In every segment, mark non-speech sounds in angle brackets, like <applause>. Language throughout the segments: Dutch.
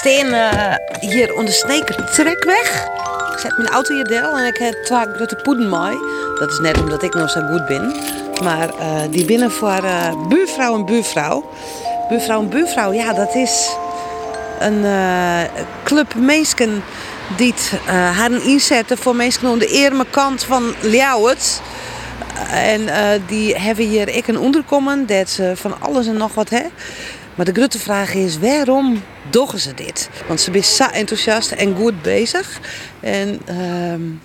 sta uh, hier onder Sneker Trekweg. Ik zet mijn auto hier deel en ik heb twee grote poeden mee. Dat is net omdat ik nog zo goed ben. Maar uh, die binnen voor uh, buurvrouw en buurvrouw. Buurvrouw en buurvrouw, ja, dat is een club mensen die haar inzetten voor mensen aan de eerme kant van Ljouwert. En die hebben hier ik een onderkomen dat ze van alles en nog wat hè. Maar de grote vraag is, waarom doen ze dit? Want ze zijn zo enthousiast en goed bezig. En uh,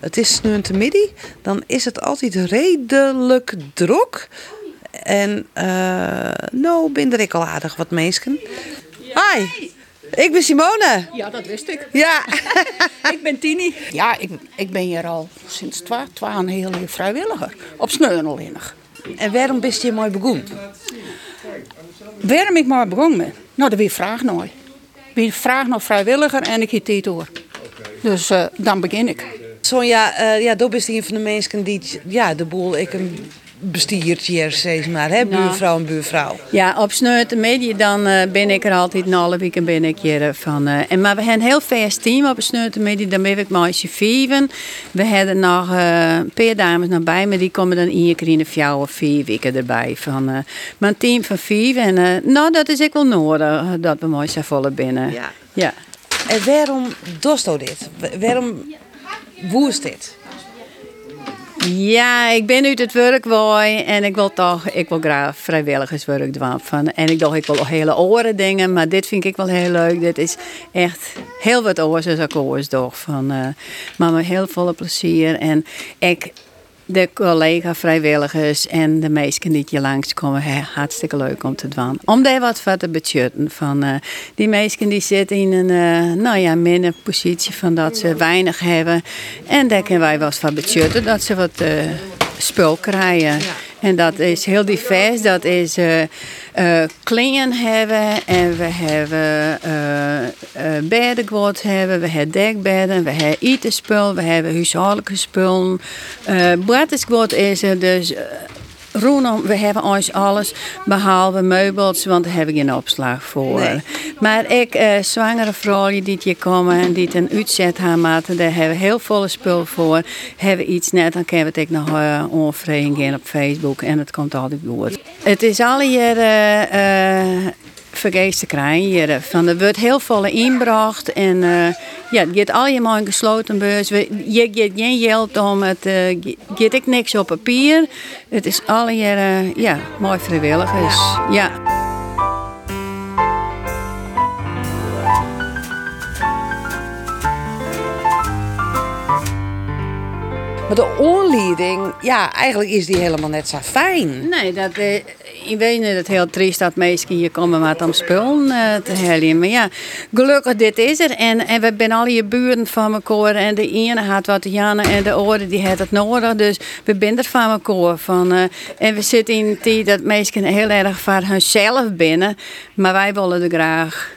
het is nu een midden, dan is het altijd redelijk druk. En uh, nou ben er ik al aardig wat mensen. Hi! Ik ben Simone. Ja, dat wist ik. Ja. <laughs> ik ben Tini. Ja, ik, ik ben hier al sinds twee, twee een heel vrijwilliger. Op Sneunelinnig. En waarom ben je mooi begonnen? Waarom ik maar begonnen? Nou, dat weer vraag nooit. Wie vraagt nog vrijwilliger en ik heb dit door. Dus uh, dan begin ik. Sonja, uh, ja, dat is een van de mensen die ja, de boel ik een bestiertje, zeg maar, hè? buurvrouw en buurvrouw. Ja, op Sneut Media dan uh, ben ik er altijd na alle week ben ik hier van. Uh, en, maar we hebben een heel vast team op Sneut Media, dan ben ik maar vijven. We hebben nog uh, een paar dames nog bij, maar die komen dan één keer in de vier of vier weken erbij. Van, uh, maar een team van vijf en nou, dat is ik wel nodig, dat we mooi zijn volle binnen. Ja. ja. En waarom dosto dit? Waarom woest dit? Ja, ik ben uit het werk en ik wil toch, ik wil graag vrijwilligerswerk doen. En ik dacht, ik wil hele oren dingen, maar dit vind ik wel heel leuk. Dit is echt heel wat oors als maar met heel veel plezier. En ik de collega-vrijwilligers en de meesten die hier langskomen, hartstikke leuk om te doen. Om daar wat van te betjutten. Van, die meesten die zitten in een uh, nou ja, minder positie van dat ze weinig hebben. En daar kunnen wij wat van betjutten, dat ze wat uh, spul krijgen. En dat is heel divers. Dat is uh, uh, klingen hebben en we hebben uh, hebben, we hebben dekbedden, we hebben etenspul, we hebben huishoudelijke spullen. Uh, is er dus Roenom, we hebben ons alles behalve meubels, want daar heb ik geen opslag voor. Maar ik, uh, zwangere vrouwen die hier komen en die een uitzet hebben, daar hebben we heel veel spul voor. Hebben we iets net, dan kunnen we het nog uh, onvreden op Facebook en het komt altijd goed. Het is alle jaren uh, vergeest te krijgen. Van, er wordt heel veel inbracht en uh, ja, het gaat allemaal een gesloten beurs. Je hebt geen geld om het, uh, je ik niks op papier. Het is alle jaren ja, mooi vrijwilligers. Ja. Maar de oorleiding, ja, eigenlijk is die helemaal net zo fijn. Nee, dat, eh, ik weet niet, het heel triest dat mensen hier komen met om spullen uh, te halen. Maar ja, gelukkig dit is er. En, en we zijn al je buren van elkaar. En de ene had wat Janne en de andere die had het nodig. Dus we zijn er van elkaar. Van, uh, en we zitten in tijd dat mensen heel erg van hunzelf binnen. Maar wij willen er graag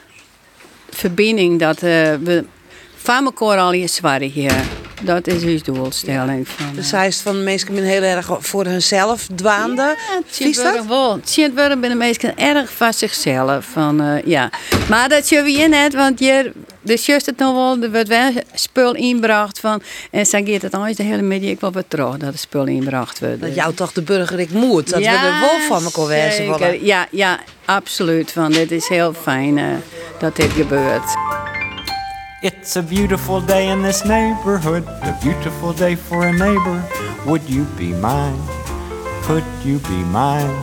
verbinding dat uh, we van elkaar al je zwaar hier. Dat is uw doelstelling. Van, dus hij is van de mensen heel erg voor hunzelf dwaande. Ja, het wel. Het worden de mensen erg van zichzelf. Van, uh, ja. Maar dat zie je net, want je, de just het nog wel, er wordt wel spul inbracht van. En dan gaat het anders de hele middag ik wel terug dat de spul inbracht wordt. Dat jou toch de burger ik moet. Dat ja, we er wel van elkaar wezen. Ja, ja, absoluut. Van, dit is heel fijn uh, dat dit gebeurt. It's a beautiful day in this neighborhood, a beautiful day for a neighbor. Would you be mine? Could you be mine?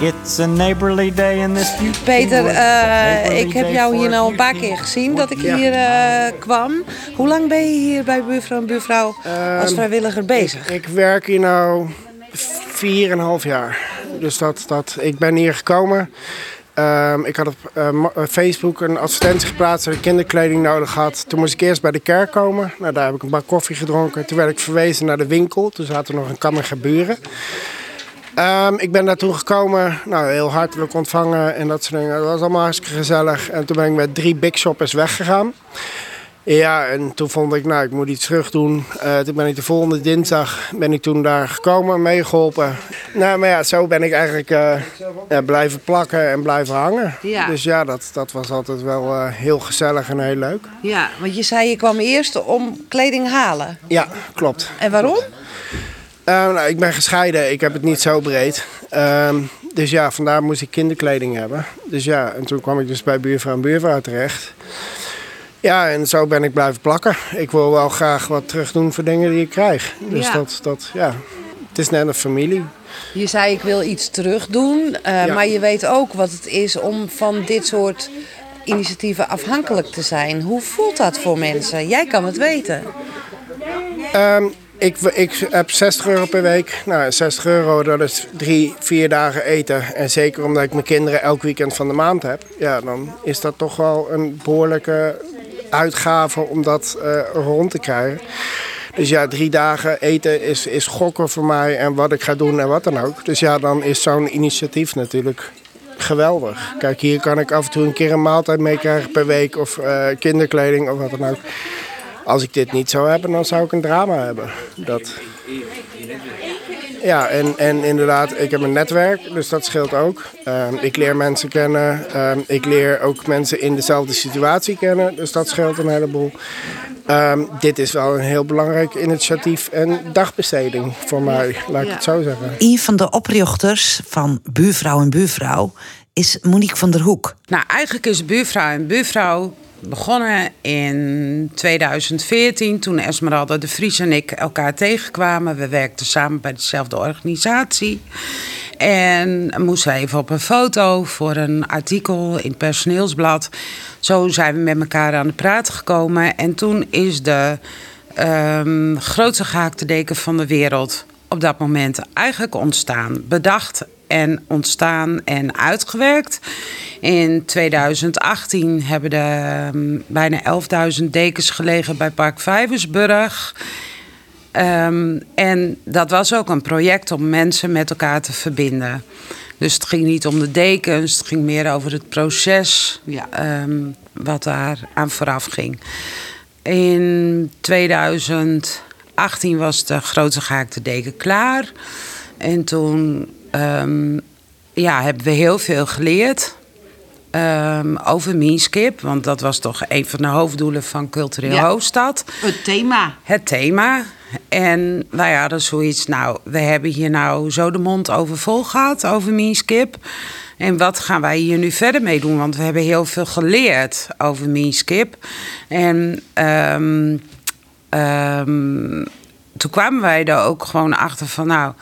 It's a neighborly day in this beautiful Peter, uh, ik heb jou hier nou een paar keer gezien dat ik hier uh, kwam. Hoe lang ben je hier bij buurvrouw en buurvrouw als ehm, vrijwilliger bezig? Ik, ik werk hier nou vier en een half jaar. Dus dat, dat, ik ben hier gekomen Um, ik had op uh, Facebook een advertentie geplaatst dat ik kinderkleding nodig had. Toen moest ik eerst bij de kerk komen. Nou, daar heb ik een bak koffie gedronken. Toen werd ik verwezen naar de winkel. Toen zaten er nog een kamer buren. Um, ik ben daar toen gekomen, nou, heel hartelijk ontvangen en dat soort dingen. Dat was allemaal hartstikke gezellig. En toen ben ik met drie big shoppers weggegaan. Ja, en toen vond ik, nou, ik moet iets terug doen. Uh, toen ben ik de volgende dinsdag ben ik toen daar gekomen, meegeholpen. Nou, maar ja, zo ben ik eigenlijk eh, ja, blijven plakken en blijven hangen. Ja. Dus ja, dat, dat was altijd wel eh, heel gezellig en heel leuk. Ja, want je zei je kwam eerst om kleding halen. Ja, klopt. En waarom? Eh, nou, ik ben gescheiden, ik heb het niet zo breed. Ehm, dus ja, vandaar moest ik kinderkleding hebben. Dus ja, en toen kwam ik dus bij buurvrouw en buurvrouw terecht. Ja, en zo ben ik blijven plakken. Ik wil wel graag wat terug doen voor dingen die ik krijg. Dus Ja. dat, dat, ja, het is net een familie. Je zei ik wil iets terug doen, eh, Ja. maar je weet ook wat het is om van dit soort initiatieven afhankelijk te zijn. Hoe voelt dat voor mensen? Jij kan het weten. Ehm, ik, ik heb 60 euro per week. Nou, 60 euro, dat is drie, vier dagen eten. En zeker omdat ik mijn kinderen elk weekend van de maand heb. Ja, dan is dat toch wel een behoorlijke uitgave om dat eh, rond te krijgen. Dus ja, drie dagen eten is, is gokken voor mij en wat ik ga doen en wat dan ook. Dus ja, dan is zo'n initiatief natuurlijk geweldig. Kijk, hier kan ik af en toe een keer een maaltijd meekrijgen per week of eh, kinderkleding of wat dan ook. Als ik dit niet zou hebben, dan zou ik een drama hebben. Dat... Ja, en, en inderdaad, ik heb een netwerk, dus dat scheelt ook. Ehm, ik leer mensen kennen. Ehm, ik leer ook mensen in dezelfde situatie kennen, dus dat scheelt een heleboel. Ehm, dit is wel een heel belangrijk initiatief en dagbesteding voor mij, laat ik het zo zeggen. Een van de oprichters van Buurvrouw en Buurvrouw is Monique van der Hoek. Nou, eigenlijk is buurvrouw en buurvrouw begonnen in 2014 toen Esmeralda de Vries en ik elkaar tegenkwamen. We werkten samen bij dezelfde organisatie. En moesten even op een foto voor een artikel in het personeelsblad. Zo zijn we met elkaar aan de praat gekomen. En toen is de ehm, grootste gehaakte deken van de wereld op dat moment eigenlijk ontstaan. Bedacht en ontstaan en uitgewerkt. In 2018 hebben er ehm, bijna 11.000 dekens gelegen bij Park Vijversburg. Ehm, en dat was ook een project om mensen met elkaar te verbinden. Dus het ging niet om de dekens, het ging meer over het proces ehm, wat daar aan vooraf ging. In 2018 was de grote gehaakte deken klaar. En toen ehm, ja, hebben we heel veel geleerd ehm, over Meanskip. Want dat was toch een van de hoofddoelen van Cultureel Ja. Hoofdstad Het thema. het thema. En nou ja, dat is zoiets. Nou, we hebben hier nou zo de mond over vol gehad, over Meanskip. En wat gaan wij hier nu verder mee doen? Want we hebben heel veel geleerd over Meanskip. En ehm, toen kwamen wij er ook gewoon achter van, nou...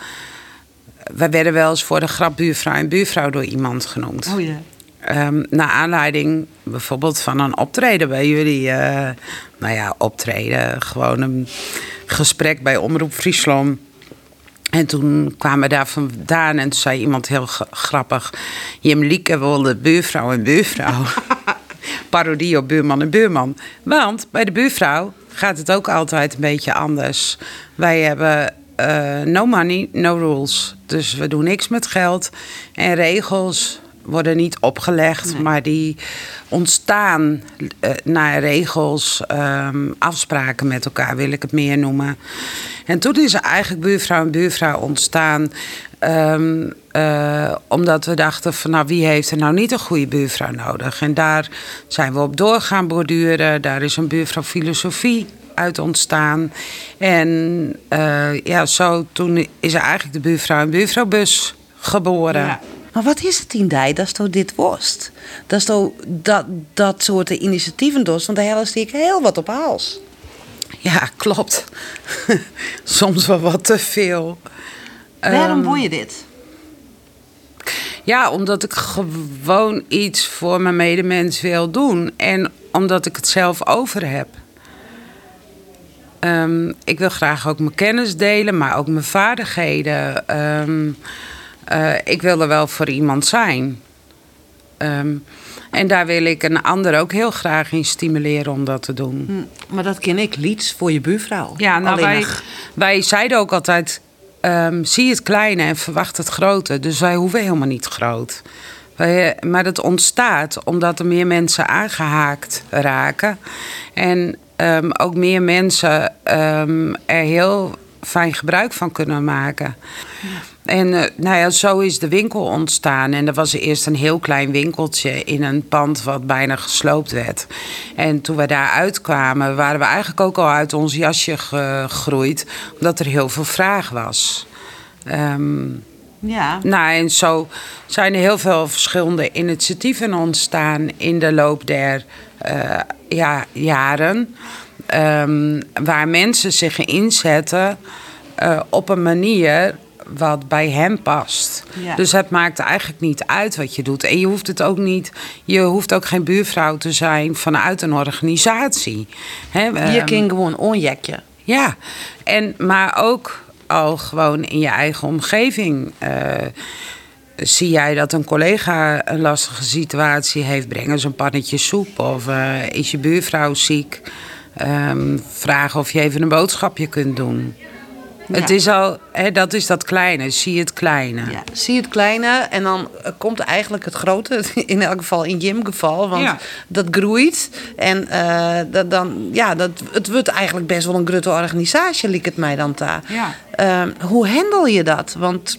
Wij werden wel eens voor de grap buurvrouw en buurvrouw door iemand genoemd. Oh ja. Ehm, naar aanleiding bijvoorbeeld van een optreden bij jullie. eh, nou ja, optreden. Gewoon een gesprek bij Omroep Friesland. En toen kwamen we daar vandaan en toen zei iemand heel grappig... Jim Lieke wilde buurvrouw en buurvrouw. <laughs> Parodie op buurman en buurman. Want bij de buurvrouw gaat het ook altijd een beetje anders. Wij hebben eh, no money, no rules. Dus we doen niks met geld. En regels worden niet opgelegd, maar die ontstaan eh, naar regels, ehm, afspraken met elkaar, wil ik het meer noemen. En toen is er eigenlijk buurvrouw en buurvrouw ontstaan. ehm, eh, omdat we dachten van nou wie heeft er nou niet een goede buurvrouw nodig. En daar zijn we op door gaan borduren. Daar is een buurvrouw filosofie uit ontstaan. En eh, ja, zo toen is er eigenlijk de buurvrouw en buurvrouwbus geboren. Maar wat is het in die dat zo dit worst? Dat zo dat, dat soort initiatieven doet, want daar hellen ik heel wat op hals. Ja, klopt. <laughs> Soms wel wat te veel. Waarom Ehm, wil je dit? Ja, omdat ik gewoon iets voor mijn medemens wil doen. En omdat ik het zelf over heb. Ehm, ik wil graag ook mijn kennis delen, maar ook mijn vaardigheden. Ehm, eh, ik wil er wel voor iemand zijn. Ehm, en daar wil ik een ander ook heel graag in stimuleren om dat te doen. Maar dat ken ik, lieds voor je buurvrouw. Ja, nou, wij, zeiden ook altijd: zie het kleine en verwacht het grote. Dus wij hoeven helemaal niet groot. Wij, maar dat ontstaat omdat er meer mensen aangehaakt raken. En ehm, ook meer mensen ehm, er heel fijn gebruik van kunnen maken. En eh, nou ja, zo is de winkel ontstaan. En er was eerst een heel klein winkeltje in een pand wat bijna gesloopt werd. En toen we daar uitkwamen, waren we eigenlijk ook al uit ons jasje gegroeid, omdat er heel veel vraag was. Ehm, Ja. nou, en zo zijn er heel veel verschillende initiatieven ontstaan in de loop der eh, ja, jaren. Ehm, waar mensen zich inzetten eh, op een manier wat bij hem past. Ja. Dus het maakt eigenlijk niet uit wat je doet. En je hoeft het ook niet, je hoeft ook geen buurvrouw te zijn vanuit een organisatie. Hè, Je kan gewoon onjekje. ja, en, maar ook al gewoon in je eigen omgeving. eh, zie jij dat een collega een lastige situatie heeft, breng eens een pannetje soep. Of eh, is je buurvrouw ziek? Ehm, vraag of je even een boodschapje kunt doen. Het is al, hè, dat is dat kleine, zie het kleine. Ja, zie het kleine en dan eh, komt eigenlijk het grote, <laughs> in elk geval in Jim geval, want Ja. dat groeit. En eh, dat, dan, ja, dat, het wordt eigenlijk best wel een grote organisatie, liep het mij dan ta. Ja. Ehm, hoe handel je dat? Want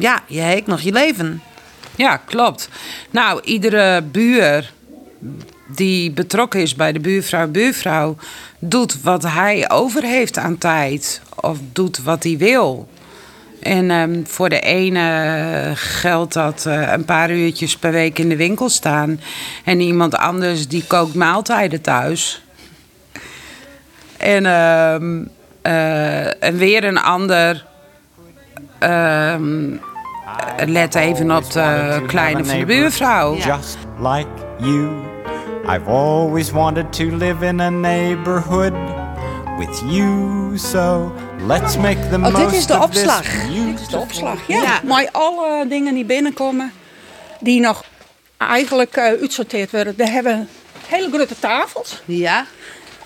ja, je hebt nog je leven. Ja, klopt. Nou, iedere buur die betrokken is bij de buurvrouw, buurvrouw, doet wat hij over heeft aan tijd. Of doet wat hij wil. En ehm, voor de ene geldt dat eh, een paar uurtjes per week in de winkel staan. En iemand anders die kookt maaltijden thuis. En, ehm, eh, en weer een ander ehm, let even op de kleine van de buurvrouw. Just like you. I've always wanted to live in a neighborhood with you. So let's make the Oh, dit is de of this opslag. beautiful opslag, ja. Maar alle dingen die binnenkomen, die nog eigenlijk eh, uitsorteerd worden. We hebben hele grote tafels. Ja.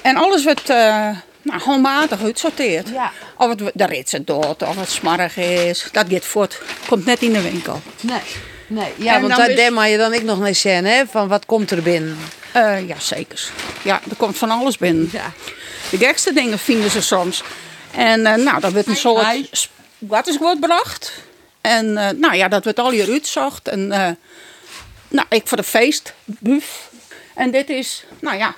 En alles wordt eh nou, handmatig uitsorteerd. Ja. Of het de ritsen dood, of het smarrig is. Dat gaat voort. Komt net in de winkel. Nee. Nee, ja, En want daar dus- daar mag je dan ik nog naar zien, hè? Van wat komt er binnen? Eh, ja, zeker. Ja, er komt van alles binnen. Ja. De gekste dingen vinden ze soms. En eh, nou, dat wordt een soort wat wordt gebracht. En eh, nou ja, dat wordt al hier uitzocht. En eh, nou, ik voor de feest, buf. En dit is, nou ja,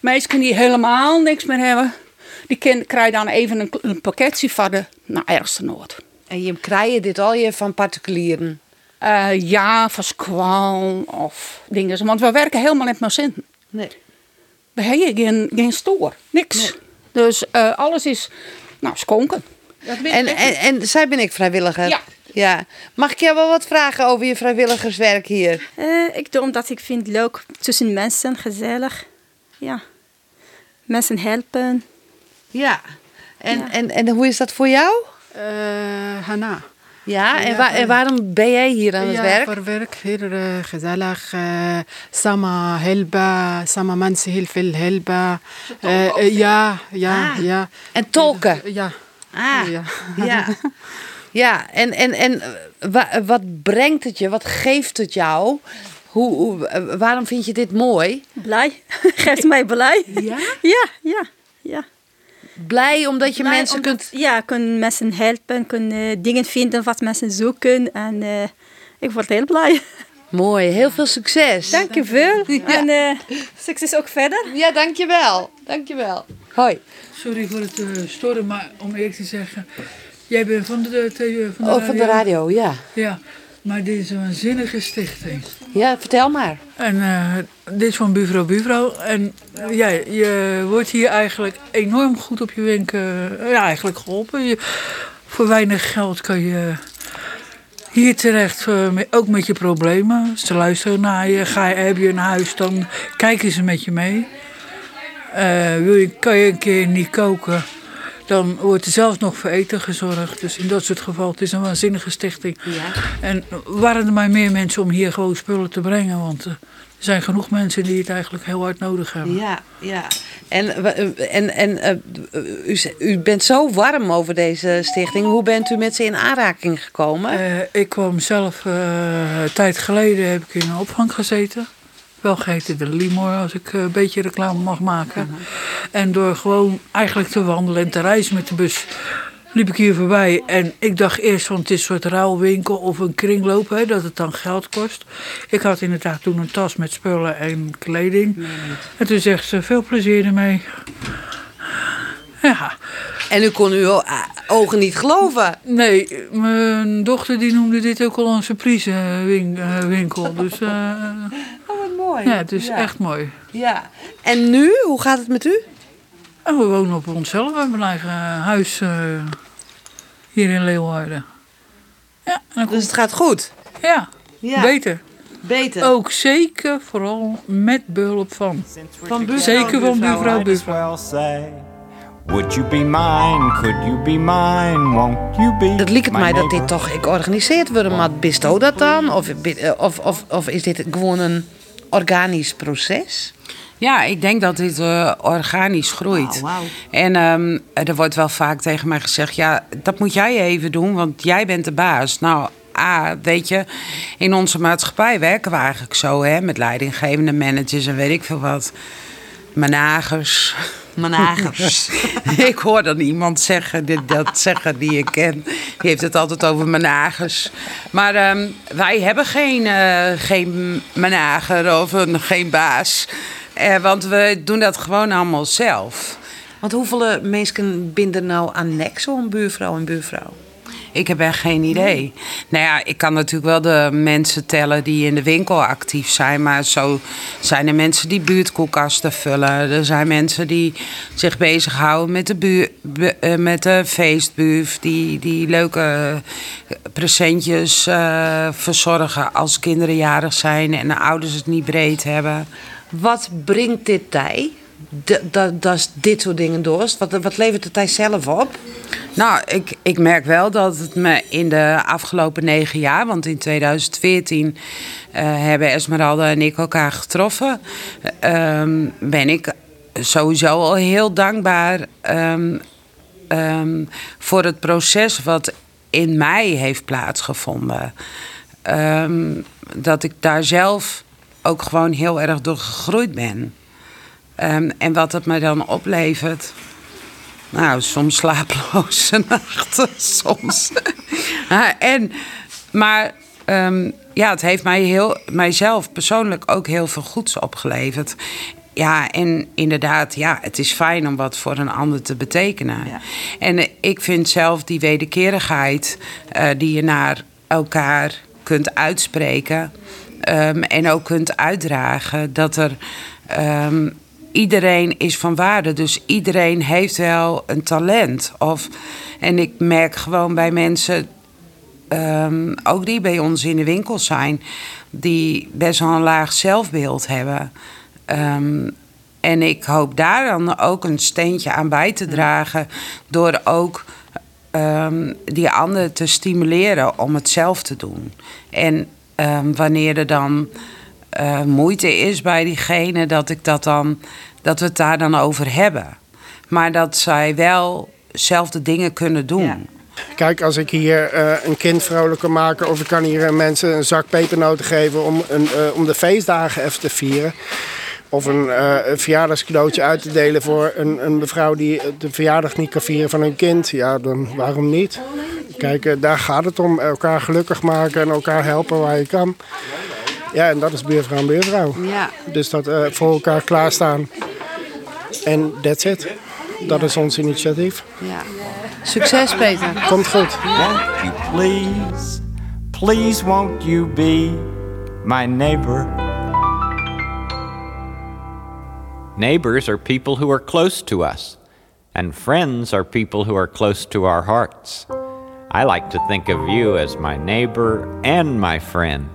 mensen die helemaal niks meer hebben. Die krijgen dan even een, een pakketje van de nou, ergste nood. En je krijgt dit al je van particulieren. Eh, ja, van squal of dingen. Want we werken helemaal niet meer zin. Nee. We hebben geen, geen stoor, niks. Dus eh, alles is, nou, skonken. En, en, en zij ben ik vrijwilliger? Ja. ja. Mag ik jou wel wat vragen over je vrijwilligerswerk hier? Eh, ik doe omdat ik vind het leuk tussen mensen, gezellig. Ja. Mensen helpen. Ja. En, Ja. En, en hoe is dat voor jou? Uh, Hanna. Ja, en, Ja, wa- en waarom ben jij hier aan het ja, werk? voor werk heel uh, gezellig. Uh, samen helpen, samen mensen heel veel helpen. Uh, ja, ja, Ah. ja. En tolken? Ja. Ah, Ja. ja. <laughs> Ja, en, en, en eh, wa- wat brengt het je? Wat geeft het jou? Hoe, hoe, eh, waarom vind je dit mooi? Blij. <laughs> Geeft mij blij. Ja? Ja, ja, ja. Blij omdat je Blij mensen omdat- kunt... Ja, kunnen mensen helpen, kunnen eh, dingen vinden wat mensen zoeken. En eh, ik word heel blij. Mooi, heel veel succes. Dank je wel. En eh, succes ook verder. Ja, dankjewel. Dankjewel. Hoi. Sorry voor het eh, storen, maar om eerlijk te zeggen, jij bent van de, de, van de, Oh, van de radio, ja. Ja, maar dit is een waanzinnige stichting. Ja, vertel maar. En eh, dit is van Buurvrouw Buurvrouw. En eh, ja, je wordt hier eigenlijk enorm goed op je wenken eh, ja, eigenlijk geholpen. Je, voor weinig geld kan je hier terecht, ook met je problemen. Ze luisteren naar je. Ga je, heb je een huis, dan kijken ze met je mee. Wil je, kan je een keer niet koken, dan wordt er zelfs nog voor eten gezorgd. Dus in dat soort gevallen, het is een waanzinnige stichting. En waren er maar meer mensen om hier gewoon spullen te brengen, want er zijn genoeg mensen die het eigenlijk heel hard nodig hebben. Ja, ja. En, en, en eh, u, u bent zo warm over deze stichting. Hoe bent u met ze in aanraking gekomen? Eh, ik kwam zelf eh, een tijd geleden heb ik in een opvang gezeten. Wel geheten de Limor, als ik eh, een beetje reclame mag maken. En door gewoon eigenlijk te wandelen en te reizen met de bus, liep ik hier voorbij en ik dacht eerst van het is een soort ruilwinkel of een kringloop, hè, dat het dan geld kost. Ik had inderdaad toen een tas met spullen en kleding. En toen zegt ze, veel plezier ermee. Ja. En u kon uw eh, ogen niet geloven. Nee, mijn dochter die noemde dit ook al een surprise eh, winkel. Dus mooi. ja, het is Ja. echt mooi. Ja. En nu, hoe gaat het met u? En we wonen op onszelf, we hebben een eigen huis eh, hier in Leeuwarden. Ja, en Dus het gaat goed? Ja, Ja. beter. Beter. Ook zeker, vooral met behulp van. Van buurvrouw, Zeker van buurvrouw, buurvrouw, Would you be mine? Could you be mine? Won't you be Dat liep het my mij dat dit toch georganiseerd wordt. Maar bist u dat dan? Of, of, of, of is dit gewoon een organisch proces? Ja, ik denk dat dit eh, organisch groeit. En ehm, er wordt wel vaak tegen mij gezegd: ja, dat moet jij even doen, want jij bent de baas. Nou, A, weet je, in onze maatschappij werken we eigenlijk zo, hè, met leidinggevende managers en weet ik veel wat. Managers. Managers. <laughs> ik hoor dan iemand zeggen, dit, dat zeggen die ik ken. Die heeft het altijd over managers. Maar ehm, wij hebben geen, eh, geen manager of een, geen baas. Eh, want we doen dat gewoon allemaal zelf. Want hoeveel mensen binden nou aan nek zo'n buurvrouw en buurvrouw? Ik heb echt geen idee. Nou ja, ik kan natuurlijk wel de mensen tellen die in de winkel actief zijn. Maar zo zijn er mensen die buurtkoelkasten vullen. Er zijn mensen die zich bezighouden met de, buur, bu- eh, met de. Die, die leuke presentjes eh, verzorgen als kinderen jarig zijn en de ouders het niet breed hebben. Wat brengt dit tij? Dat dit soort dingen door. Wat, wat levert het tij zelf op? Nou, ik, ik merk wel dat het me in de afgelopen negen jaar, want in 2014 eh, hebben Esmeralda en ik elkaar getroffen, ehm, ben ik sowieso al heel dankbaar ehm, ehm, voor het proces wat in mij heeft plaatsgevonden. Dat ik daar zelf ook gewoon heel erg door gegroeid ben. En wat het me dan oplevert. Nou, soms slapeloze <laughs> nachten, soms. <laughs> Ah, en, maar ehm, ja, het heeft mij heel, mijzelf persoonlijk ook heel veel goeds opgeleverd. Ja, en inderdaad, ja, het is fijn om wat voor een ander te betekenen. En eh, ik vind zelf die wederkerigheid eh, die je naar elkaar kunt uitspreken ehm, en ook kunt uitdragen, dat er ehm, iedereen is van waarde. Dus iedereen heeft wel een talent. Of, en ik merk gewoon bij mensen, ehm, ook die bij ons in de winkel zijn, die best wel een laag zelfbeeld hebben. Ehm, en ik hoop daar dan ook een steentje aan bij te dragen. Door ook ehm, die anderen te stimuleren om het zelf te doen. En wanneer er dan eh, moeite is bij diegene, dat ik dat dan dat we het daar dan over hebben. Maar dat zij wel zelf de dingen kunnen doen. Kijk, als ik hier eh, een kind vrolijk kan maken of ik kan hier mensen een zak pepernoten geven om, een, eh, om de feestdagen even te vieren. Of een, een verjaardagscadeautje uit te delen voor een, een mevrouw die de verjaardag niet kan vieren van hun kind. Ja, dan waarom niet? Kijk, daar gaat het om. Elkaar gelukkig maken en elkaar helpen waar je kan. Ja, en dat is buurvrouw en buurvrouw. Ja. Dus dat eh, voor elkaar klaarstaan. En that's it. Dat is ons initiatief. Ja. Succes, Peter. Komt goed. Won't you please, please won't you be my neighbor? Neighbors are people who are close to us, and friends are people who are close to our hearts. I like to think of you as my neighbor and my friend.